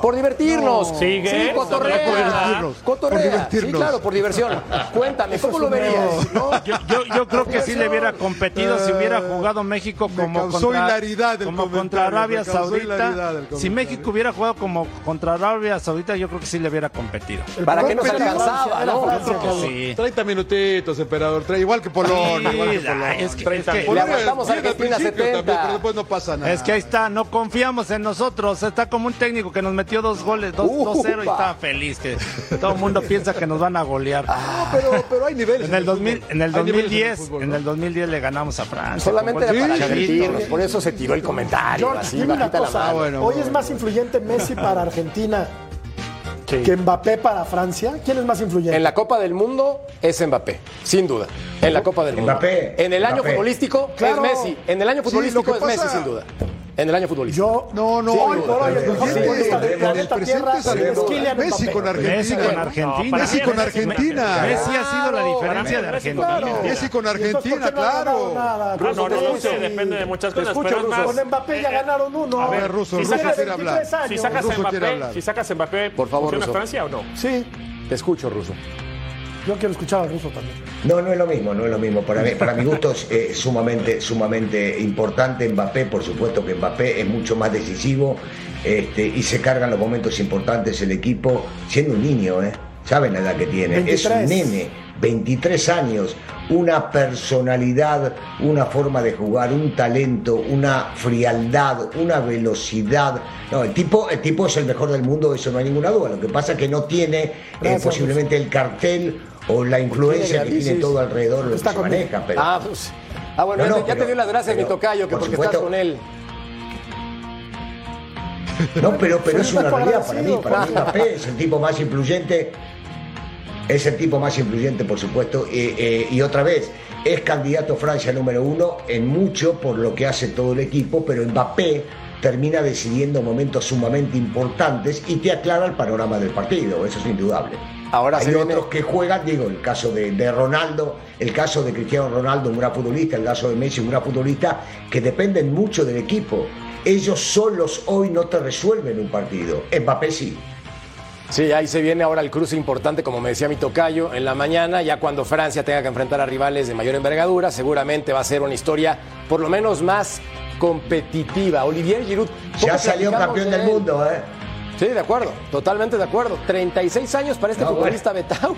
Por divertirnos. no. Sigue. Sí, cotorrea. Por divertirnos. Cotorrea. Por divertirnos. Sí, claro, por diversión. Cuéntame, ¿cómo lo verías? ¿no? Yo, yo, yo creo que sí le hubiera competido si hubiera jugado México como contra, como contra Arabia Saudita. Si México hubiera jugado como contra Arabia Saudita, yo creo que sí le hubiera competido. ¿Para qué nos alcanzaba, no? Francia, Yo creo que sí. 30 minutitos, emperador. Igual que Polonia, igual que Sí, Polonia. es que- 30 es que- Le Polonia aguantamos a bien al Argentina principio 70. también, pero después no pasa nada. Es que ahí está, no confiamos en nosotros. Está como un técnico que nos metió dos goles, dos- Upa. 2-0 y estaba feliz. Que todo el mundo piensa que nos van a golear. No, pero, pero hay niveles. En el, 2000, fútbol. en el Hay niveles 2010, fútbol, en el 2010 le ganamos a Francia. Solamente era para divertirnos, por eso se tiró el comentario. John, así, dime una bajita la cosa. mano. Bueno, Hoy bueno. es más influyente Messi para Argentina que Mbappé para Francia. ¿Quién es más influyente? En la Copa del Mundo es Mbappé, sin duda. En la Copa del Mundo. Mbappé, En el año Mbappé. futbolístico Claro. es Messi. En el año futbolístico es Messi, sin duda. En el año futbolístico. Yo, No, no. Sí, hoy por hoy el mejor futbolista del el planeta Tierra es Kylian Messi con Argentina. Messi con Argentina. Messi con Argentina. Messi ha sido la diferencia de Argentina. Messi con ¿Y entonces por Argentina, claro. no, no, depende de muchas cosas. Russo. Con Mbappé ya eh, ganaron uno. A ver, Russo, Si Russo sacas- quiere hablar. 23 años. Si sacas, a Russo Mbappé, si sacas Mbappé, Por favor, ¿funciona Russo. Francia o no? Sí, Te escucho, Ruso. Yo quiero escuchar al ruso también. No, no es lo mismo, no es lo mismo. Para, mí, para mi gusto es eh, sumamente, sumamente importante Mbappé, por supuesto que Mbappé es mucho más decisivo este, y se cargan los momentos importantes el equipo, siendo un niño, ¿eh? ¿Saben la edad que tiene? Es un 23. nene, 23 años, una personalidad, una forma de jugar, un talento, una frialdad, una velocidad. No, el tipo, el tipo es el mejor del mundo, eso no hay ninguna duda. Lo que pasa es que no tiene eh, Gracias, posiblemente el cartel o la influencia que Tiene todo alrededor de lo que se maneja. Pero, Ah, pues. Ah, bueno, No, ya, no, te- dio las gracias, mi tocayo, que por porque supuesto. estás con él. No, pero, pero es una un realidad para mí. Para mí Mbappé es el tipo más influyente. Es el tipo más influyente, por supuesto. eh, eh, y otra vez, es candidato Francia número uno en mucho por lo que hace todo el equipo, pero Mbappé termina decidiendo momentos sumamente importantes y te aclara el panorama del partido. Eso es indudable. Ahora Hay se viene- otros que juegan, digo, el caso de, de Ronaldo, el caso de Cristiano Ronaldo, un gran futbolista, el caso de Messi, un gran futbolista, que dependen mucho del equipo. Ellos solos hoy no te resuelven un partido. Mbappé sí. Sí, ahí se viene ahora el cruce importante, como me decía mi tocayo, en la mañana, ya cuando Francia tenga que enfrentar a rivales de mayor envergadura, seguramente va a ser una historia por lo menos más competitiva. Olivier Giroud. Ya salió campeón de del mundo, ¿eh? Sí, de acuerdo, totalmente de acuerdo. 36 años para este No, futbolista Betao.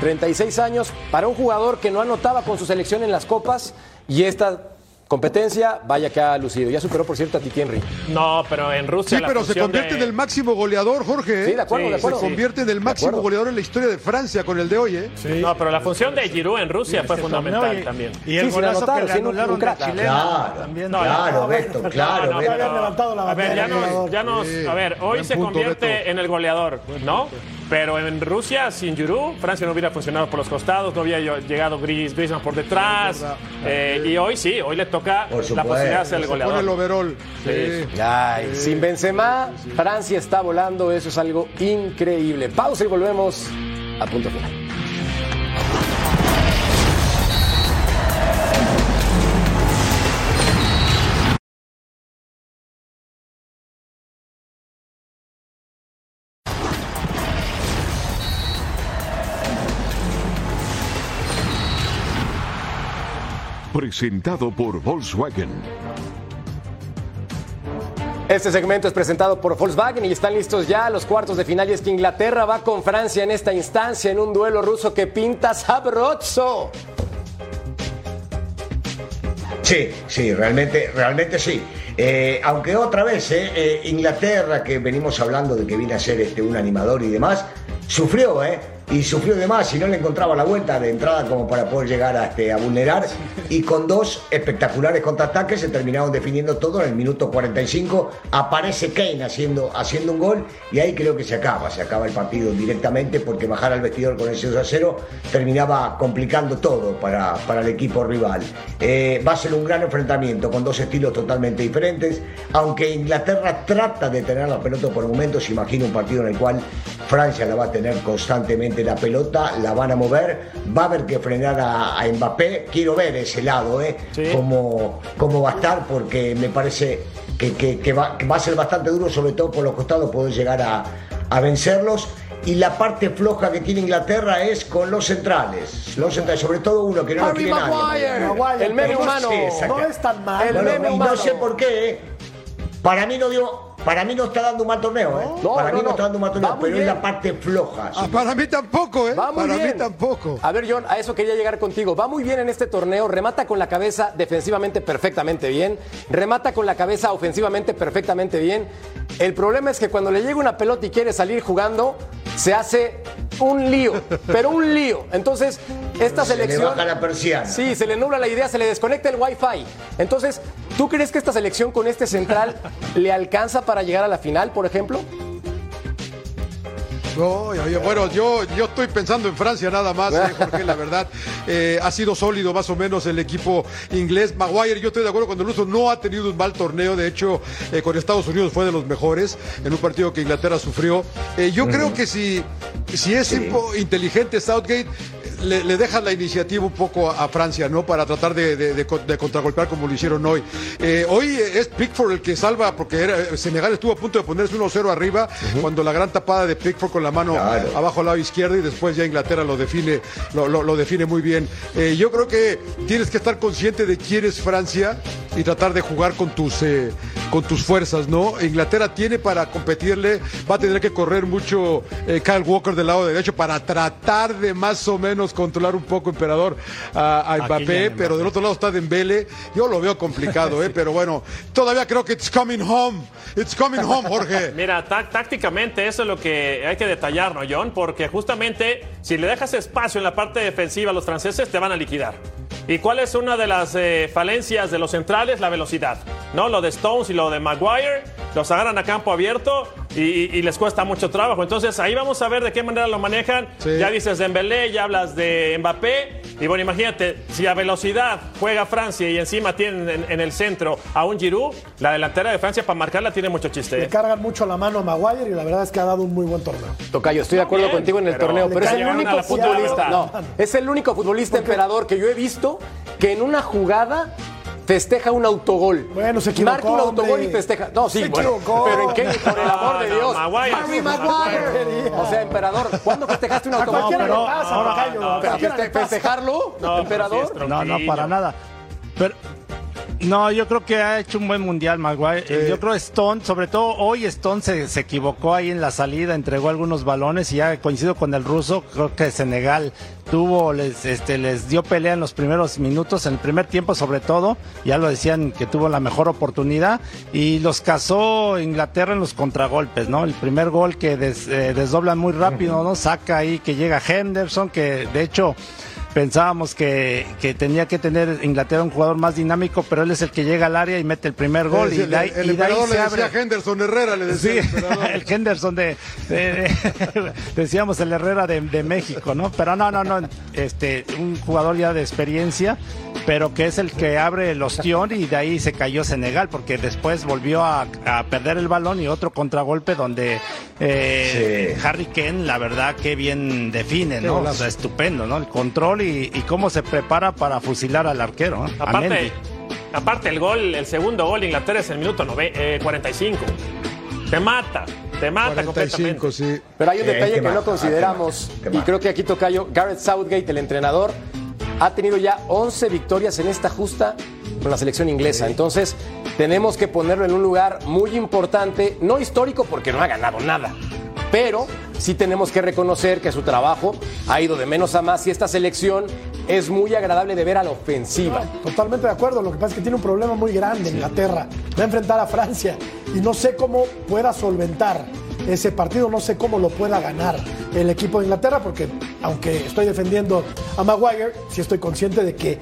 36 años para un jugador que no anotaba con su selección en las copas y esta competencia, vaya que ha lucido. Ya superó, por cierto, a Titi Henry. No, pero en Rusia. Sí, la pero se convierte de- en el máximo goleador, Jorge. ¿eh? Sí, de acuerdo, de acuerdo. Se convierte en el De máximo goleador en la historia de Francia con el de hoy, ¿eh? No, pero la función de Giroud en Rusia fue fundamental y- también. Y el Sí, sin golazo anotar, que le anularon Chilena Claro, también. No, claro, Beto, claro, no, levantado la A ver, ya nos, ya nos, Sí, a ver, hoy buen se punto, convierte Beto. en el goleador, ¿no? Pero en Rusia, sin Giroud, Francia no hubiera funcionado por los costados, no hubiera llegado Gris, Griezmann por detrás. eh, y hoy sí, hoy le toca Por la posibilidad de ser el Se pone el goleador. overall. Sí. Sí. Ay, sin Benzema, Francia está volando, eso es algo increíble. Pausa y volvemos a punto final. Presentado por Volkswagen. Este segmento es presentado por Volkswagen y están listos ya los cuartos de final y es que Inglaterra va con Francia en esta instancia en un duelo ruso que pinta sabroso. Sí, sí, realmente, realmente sí. Eh, aunque otra vez, eh, eh, Inglaterra, que venimos hablando de que viene a ser este, un animador y demás, sufrió, ¿eh? Y sufrió de más y no le encontraba la vuelta de entrada como para poder llegar a, este, vulnerar. Y con dos espectaculares contraataques se terminaron definiendo todo en el minuto 45. Aparece Kane haciendo, haciendo un gol y ahí creo que se acaba. Se acaba el partido directamente porque bajar al vestidor con ese 2 a 0 terminaba complicando todo para, para el equipo rival. Eh, va a ser un gran enfrentamiento con dos estilos totalmente diferentes. Aunque Inglaterra trata de tener la pelota por momentos, imagino un partido en el cual Francia la va a tener constantemente la pelota, la van a mover, va a haber que frenar a, a Mbappé. Quiero ver ese lado, ¿eh? Sí. Cómo, cómo va a estar, porque me parece que, que- que va, que va a ser bastante duro, sobre todo por los costados, poder llegar a, a vencerlos. Y la parte floja que tiene Inglaterra es con los centrales. Los centrales, sobre todo uno que no lo nadie. Maguire, Maguire, el meme humano. No es tan mal. El Bueno, meme y humano. no sé por qué, ¿eh? Para mí no dio, para mí no está dando un mal torneo, ¿eh? No, para no, mí no, no. está dando un mal torneo, pero es la parte floja. Ah, para mí tampoco, ¿eh? Va muy para bien. mí tampoco. A ver, John, a eso quería llegar contigo. Va muy bien en este torneo, remata con la cabeza defensivamente perfectamente bien, remata con la cabeza ofensivamente perfectamente bien. El problema es que cuando le llega una pelota y quiere salir jugando, se hace un lío, pero un lío. Entonces, esta Se le selección. baja la persiana. Sí, se le nubla la idea, se le desconecta el wifi. Entonces, ¿tú crees que esta selección con este central le alcanza para llegar a la final, por ejemplo? Oye, oye, bueno, yo, yo estoy pensando en Francia nada más, eh, Jorge, la verdad. Eh, ha sido sólido más o menos el equipo inglés. Maguire, yo estoy de acuerdo cuando el ruso no ha tenido un mal torneo. De hecho, eh, con Estados Unidos fue de los mejores en un partido que Inglaterra sufrió. Eh, yo creo que si, si es po- inteligente Southgate, le, le deja la iniciativa un poco a, a Francia, ¿no? Para tratar de, de- de con- de contragolpear como lo hicieron hoy. Eh, hoy es Pickford el que salva, porque era- Senegal estuvo a punto de ponerse 1-0 arriba, cuando la gran tapada de Pickford con la mano Claro. abajo al lado izquierdo y después ya Inglaterra lo define, lo, lo- lo define muy bien. Eh, yo creo que tienes que estar consciente de quién es Francia y tratar de jugar con tus, eh, con tus fuerzas, ¿no? Inglaterra tiene para competirle, va a tener que correr mucho eh, Kyle Walker del lado derecho para tratar de más o menos controlar un poco, emperador, a, a Mbappé, pero del otro lado está Dembele. Yo lo veo complicado, ¿eh? Pero bueno, todavía creo que it's coming home. It's coming home, Jorge. Mira, tá- tácticamente eso es lo que hay que detallar, ¿no, John? Porque justamente si le dejas espacio en la parte defensiva a los franceses, te van a liquidar. ¿Y cuál es una de las eh, falencias de los centrales? La velocidad. ¿No? Lo de Stones y lo de Maguire, los agarran a campo abierto y, y les cuesta mucho trabajo. Entonces ahí vamos a ver de qué manera lo manejan. Ya dices Dembélé, ya hablas de Mbappé. Y bueno, imagínate, si a velocidad juega Francia y encima tienen en, en el centro a un Giroud, la delantera de Francia para marcarla tiene mucho chiste. Le ¿eh? cargan mucho la mano a Maguire y la verdad es que ha dado un muy buen torneo. Tocayo, estoy de acuerdo bien, contigo en el pero torneo, pero es el único futbolista. de No, es el único futbolista emperador que yo he visto que en una jugada festeja un autogol. Bueno, se equivocó, Marca un autogol hombre. y festeja. No, sí, Se bueno. equivocó. Pero en qué, por el amor de No, no, Dios. Maguire, Harry sí, Maguire. O sea, emperador, ¿cuándo festejaste un A autogol? cualquiera le pasa, a Pero cualquiera le pasa. festejarlo, No, emperador. sí es No, no, para nada. Pero, no, yo creo que ha hecho un buen mundial, Maguire. Eh, Yo creo que Stone, sobre todo hoy Stone se, se equivocó ahí en la salida, entregó algunos balones y ya coincido con el ruso, creo que Senegal tuvo, les, este, les dio pelea en los primeros minutos, en el primer tiempo sobre todo, ya lo decían que tuvo la mejor oportunidad y los cazó Inglaterra en los contragolpes, ¿no? El primer gol que des- eh, desdoblan muy rápido, ¿no? Saca ahí que llega Henderson, que de hecho pensábamos que, que tenía que tener Inglaterra un jugador más dinámico, pero él es el que llega al área y mete el primer gol. Sí, y de ahí, el, el y de ahí se le abre. decía a Henderson Herrera, le decía Sí, el Henderson de, de- de- decíamos el Herrera de, de México, ¿no? Pero no, no, no, este, un jugador ya de experiencia, pero que es el que abre el ostión y de ahí se cayó Senegal, porque después volvió a, a perder el balón y otro contragolpe donde eh, Harry Kane, la verdad, que bien define, Qué ¿no? O sea, estupendo, ¿no? El control y, y cómo se prepara para fusilar al arquero, Aparte, Mendy. aparte el gol, el segundo gol de Inglaterra es en el minuto nove- eh, 45. Te mata, te mata 45, completamente. sí. Pero hay un Eh, detalle que no consideramos, y creo que aquí Tocayo, Gareth Southgate, el entrenador, ha tenido ya 11 victorias en esta justa con la selección inglesa. Entonces, tenemos que ponerlo en un lugar muy importante, no histórico porque no ha ganado nada, pero sí tenemos que reconocer que su trabajo ha ido de menos a más y esta selección es muy agradable de ver a la ofensiva. Totalmente de acuerdo. Lo que pasa es que tiene un problema muy grande Inglaterra. Va a enfrentar a Francia y no sé cómo pueda solventar ese partido, no sé cómo lo pueda ganar el equipo de Inglaterra, porque aunque estoy defendiendo a Maguire, sí estoy consciente de que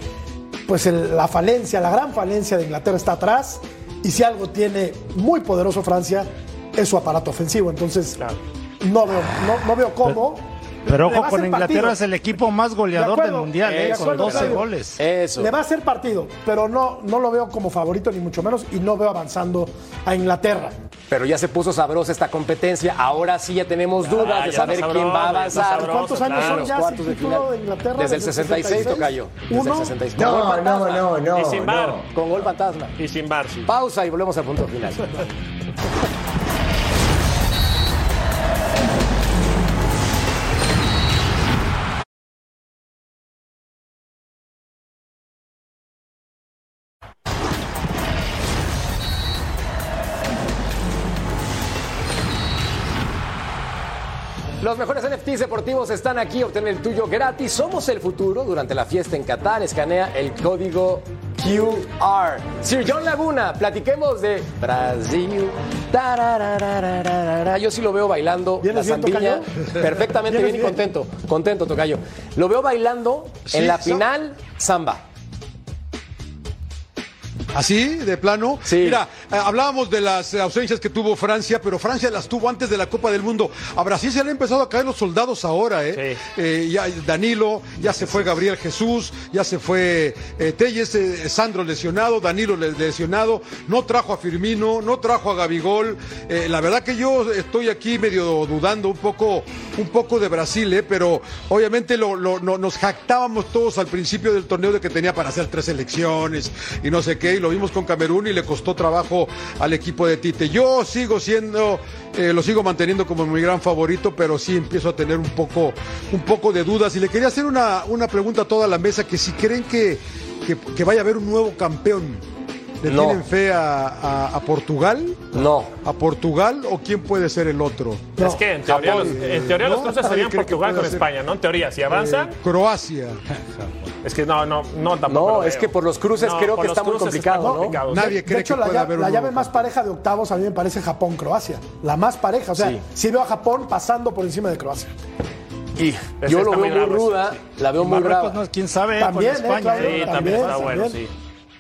pues el- la falencia, la gran falencia de Inglaterra está atrás y si algo tiene muy poderoso Francia es su aparato ofensivo. Entonces no veo, no, no veo cómo. Pero ojo, con Inglaterra partido. es el equipo más De goleador acuerdo, del Mundial, ¿eh? con 12 Claudio. goles. Eso. Le va a hacer partido, pero no, no lo veo como favorito ni mucho menos y no veo avanzando a Inglaterra. Pero ya se puso sabrosa esta competencia. Ahora sí ya tenemos dudas ya de saber quién va a avanzar. sabroso, ¿Cuántos años claro. son ya Cuartos de título final. de Inglaterra? Desde el 66, Tocayo. Desde el ¿Uno? 66. No, Con gol no, no, no, Y sin bar. no. Con gol fantasma. Y sin bar, sí. Pausa y volvemos al punto final. mejores NFTs deportivos están aquí. Obtener el tuyo gratis. Somos el futuro. Durante la fiesta en Qatar, escanea el código QR. Sir John Laguna, platiquemos de Brasil. Tarararararara. Yo sí lo veo bailando la ¿Vienes bien, zambiña Tocayo? perfectamente bien ¿Vienes y contento. Contento, Tocayo. Lo veo bailando Sí, en la final samba. ¿Así, de plano? Sí. Mira, eh, hablábamos de las eh, ausencias que tuvo Francia, pero Francia las tuvo antes de la Copa del Mundo. A Brasil se le han empezado a caer los soldados ahora, ¿eh? Eh, ya Danilo, ya se fue Gabriel Jesús, ya se fue eh, Telles, Sandro lesionado, Danilo le- lesionado, no trajo a Firmino, no trajo a Gabigol. La verdad que yo estoy aquí medio dudando un poco, un poco de Brasil, ¿eh? Pero obviamente lo, lo- no- nos jactábamos todos al principio del torneo de que tenía para hacer tres elecciones y no sé qué, lo vimos con Camerún y le costó trabajo al equipo de Tite. Yo sigo siendo, eh, lo sigo manteniendo como mi gran favorito, pero sí empiezo a tener un poco, un poco de dudas. Y le quería hacer una, una pregunta a toda la mesa, que si creen que, que vaya a haber un nuevo campeón. ¿Le No. tienen fe a, a- a Portugal? No. ¿A Portugal o quién puede ser el otro? Es que en teoría, Japón. los, en teoría los ¿No? cruces ¿Nadie serían Portugal con ser? España, ¿no? En teoría, si avanzan, Eh, Croacia. es que no, no, no tampoco. No, lo es que por los cruces creo que está muy complicado, ¿no? Nadie de cree hecho, que la, pueda haber la llave más pareja de octavos a mí me parece Japón-Croacia. La más pareja. O sea, Sí. sí, veo a Japón pasando por encima de Croacia. Y yo lo veo muy ruda, la veo muy brava. no, quién sabe, eh, También, eh, España. Sí, también, está bueno, sí.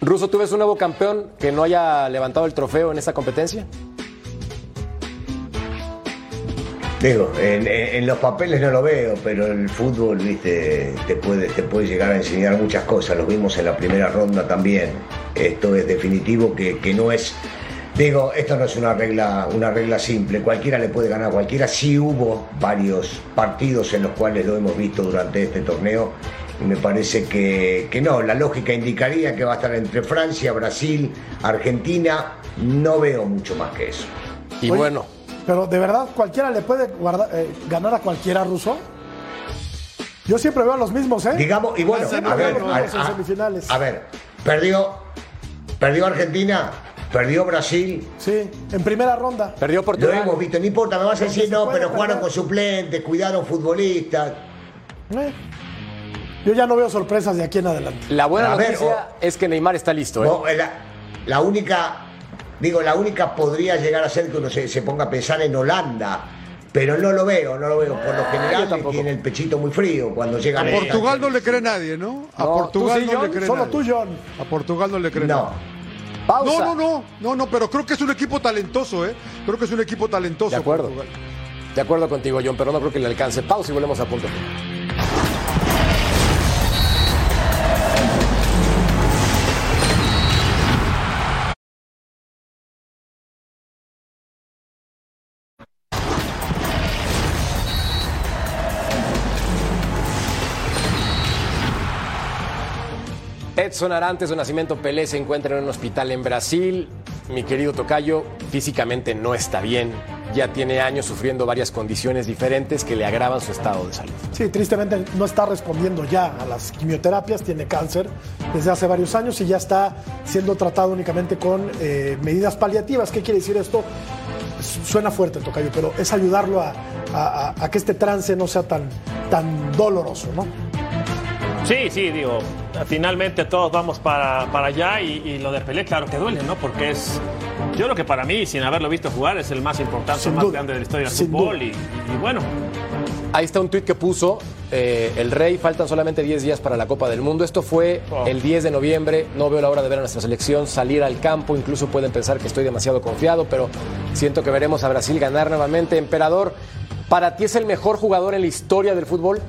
Ruso, ¿tú ves un nuevo campeón que no haya levantado el trofeo en esta competencia? Digo, en, los papeles no lo veo, pero el fútbol, viste, te puede, te puede llegar a enseñar muchas cosas. Lo vimos en la primera ronda también. Esto es definitivo que, que no es. Digo, esto no es una regla, una regla simple. Cualquiera le puede ganar a cualquiera. Sí hubo varios partidos en los cuales lo hemos visto durante este torneo. Me parece que, que no. La lógica indicaría que va a estar entre Francia, Brasil, Argentina. No veo mucho más que eso. Y Oye, bueno, Pero de verdad, cualquiera le puede guarda- eh, ganar a cualquiera ruso. Yo siempre veo a los mismos, ¿eh? Digamos, y bueno, a ver, a- a- semifinales. A ver, perdió, perdió Argentina, perdió Brasil. Sí, en primera ronda. perdió Lo Portugal. hemos visto, no importa, me vas a decir, no, pero jugaron con suplentes, cuidaron futbolistas. Eh. Yo ya no veo sorpresas de aquí en adelante. La buena A ver, noticia es que Neymar está listo. ¿eh? No, la, la única, digo, la única podría llegar a ser que uno se, se ponga a pensar en Holanda. Pero no lo veo, no lo veo. Por lo general tampoco. tiene el pechito muy frío cuando llegan A a Portugal no le cree nadie, ¿no? A No, Portugal sí, no John, le cree Solo nadie. tú, John. A Portugal no le cree No. nadie. Pausa. No, no, no, no, no, pero creo que es un equipo talentoso, ¿eh? Creo que es un equipo talentoso. De acuerdo. Portugal. De acuerdo contigo, John, pero no creo que le alcance. Pausa y volvemos a punto. Edson Arantes de Nacimiento Pelé se encuentra en un hospital en Brasil. Mi querido Tocayo físicamente no está bien. Ya tiene años sufriendo varias condiciones diferentes que le agravan su estado de salud. Sí, tristemente no está respondiendo ya a las quimioterapias, tiene cáncer desde hace varios años y ya está siendo tratado únicamente con eh, medidas paliativas. ¿Qué quiere decir esto? Su- Suena fuerte, Tocayo, pero es ayudarlo a- a que este trance no sea tan, tan doloroso, ¿no? Sí, sí, digo, finalmente todos vamos para, para allá y, y lo de Pelé, claro que duele, ¿no? Porque es, yo creo que para mí, sin haberlo visto jugar, es el más importante, el más duda, grande de la historia del sin fútbol. y bueno, Ahí está un tuit que puso eh, el Rey, faltan solamente 10 días para la Copa del Mundo. Esto fue Oh. el 10 de noviembre. No veo la hora de ver a nuestra selección salir al campo. Incluso pueden pensar que estoy demasiado confiado, pero siento que veremos a Brasil ganar nuevamente. Emperador, ¿para ti es el mejor jugador en la historia del fútbol?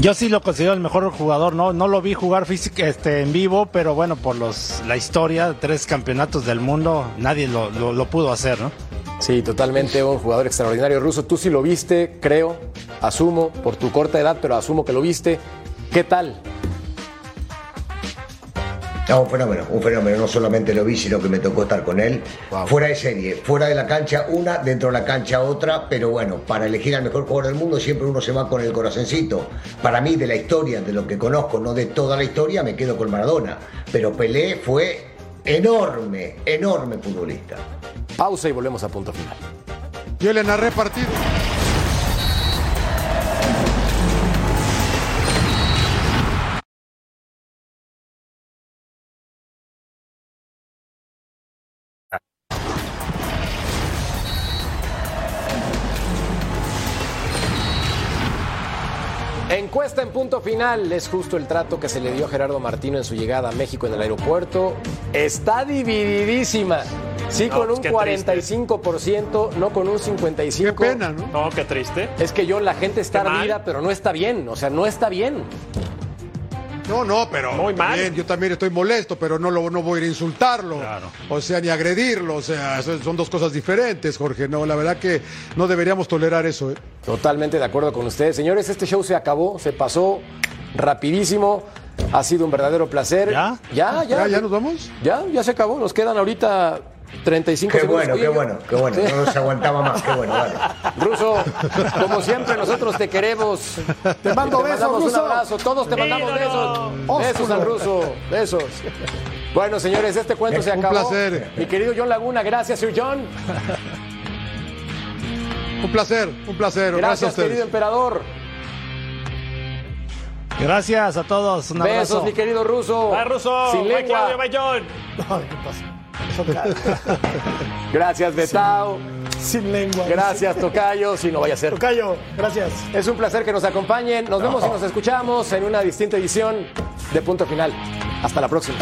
Yo sí lo considero el mejor jugador, no, no lo vi jugar físico, este, en vivo, pero bueno, por los, la historia, tres campeonatos del mundo, nadie lo, lo- lo pudo hacer, ¿no? Sí, totalmente un jugador extraordinario. Ruso, tú sí lo viste, creo, asumo, por tu corta edad, pero asumo que lo viste. ¿Qué tal? No, un fenómeno, un fenómeno. No solamente lo vi, sino que me tocó estar con él. Fuera de serie, fuera de la cancha una, dentro de la cancha otra. Pero bueno, para elegir al mejor jugador del mundo siempre uno se va con el corazoncito. Para mí, de la historia, de lo que conozco, no de toda la historia, me quedo con Maradona. Pero Pelé fue enorme, enorme futbolista. Pausa y volvemos a punto final. Yo le narré partido. Encuesta en punto final. Es justo el trato que se le dio a Gerardo Martino en su llegada a México en el aeropuerto. Está divididísima. Sí, No, con pues un qué 45%, no con un 55%. Qué pena, ¿no? no, qué triste. Es que yo, la gente está ardida, pero no está bien. O sea, no está bien. No, no, pero Muy mal. bien, yo también estoy molesto, pero no, lo, no voy a ir a insultarlo. Claro. O sea, ni agredirlo. O sea, son dos cosas diferentes, Jorge. No, la verdad que no deberíamos tolerar eso. ¿eh? Totalmente de acuerdo con ustedes. Señores, este show se acabó, se pasó rapidísimo. Ha sido un verdadero placer. ¿Ya? Ya, ya. ¿Ya, ya nos vamos? Ya, ya se acabó. Nos quedan ahorita 35 Qué segundos. bueno, Oye, qué bueno, qué bueno. No nos aguantaba más, qué bueno, dale. Ruso, como siempre, nosotros te queremos. Te mando besos, mandamos un abrazo. Todos te mandamos Ídolo. besos. Besos al ruso. Besos. Bueno, señores, este cuento se Un acabó. placer. Mi querido John Laguna, gracias, Sir John. Un placer, un placer. Gracias, Gracias, a ustedes. querido emperador. Gracias a todos, un Besos, abrazo. mi querido ruso. Bye, Ruso. Sin Bye, lengua. Claudio. Bye, John. Ay, ¿qué pasa? Gracias, Betao. Sin lengua. Gracias, Tocayo. Si no vaya a ser. Tocayo, gracias. Es un placer que nos acompañen. Nos vemos y nos escuchamos en una distinta edición de Punto Final. Hasta la próxima.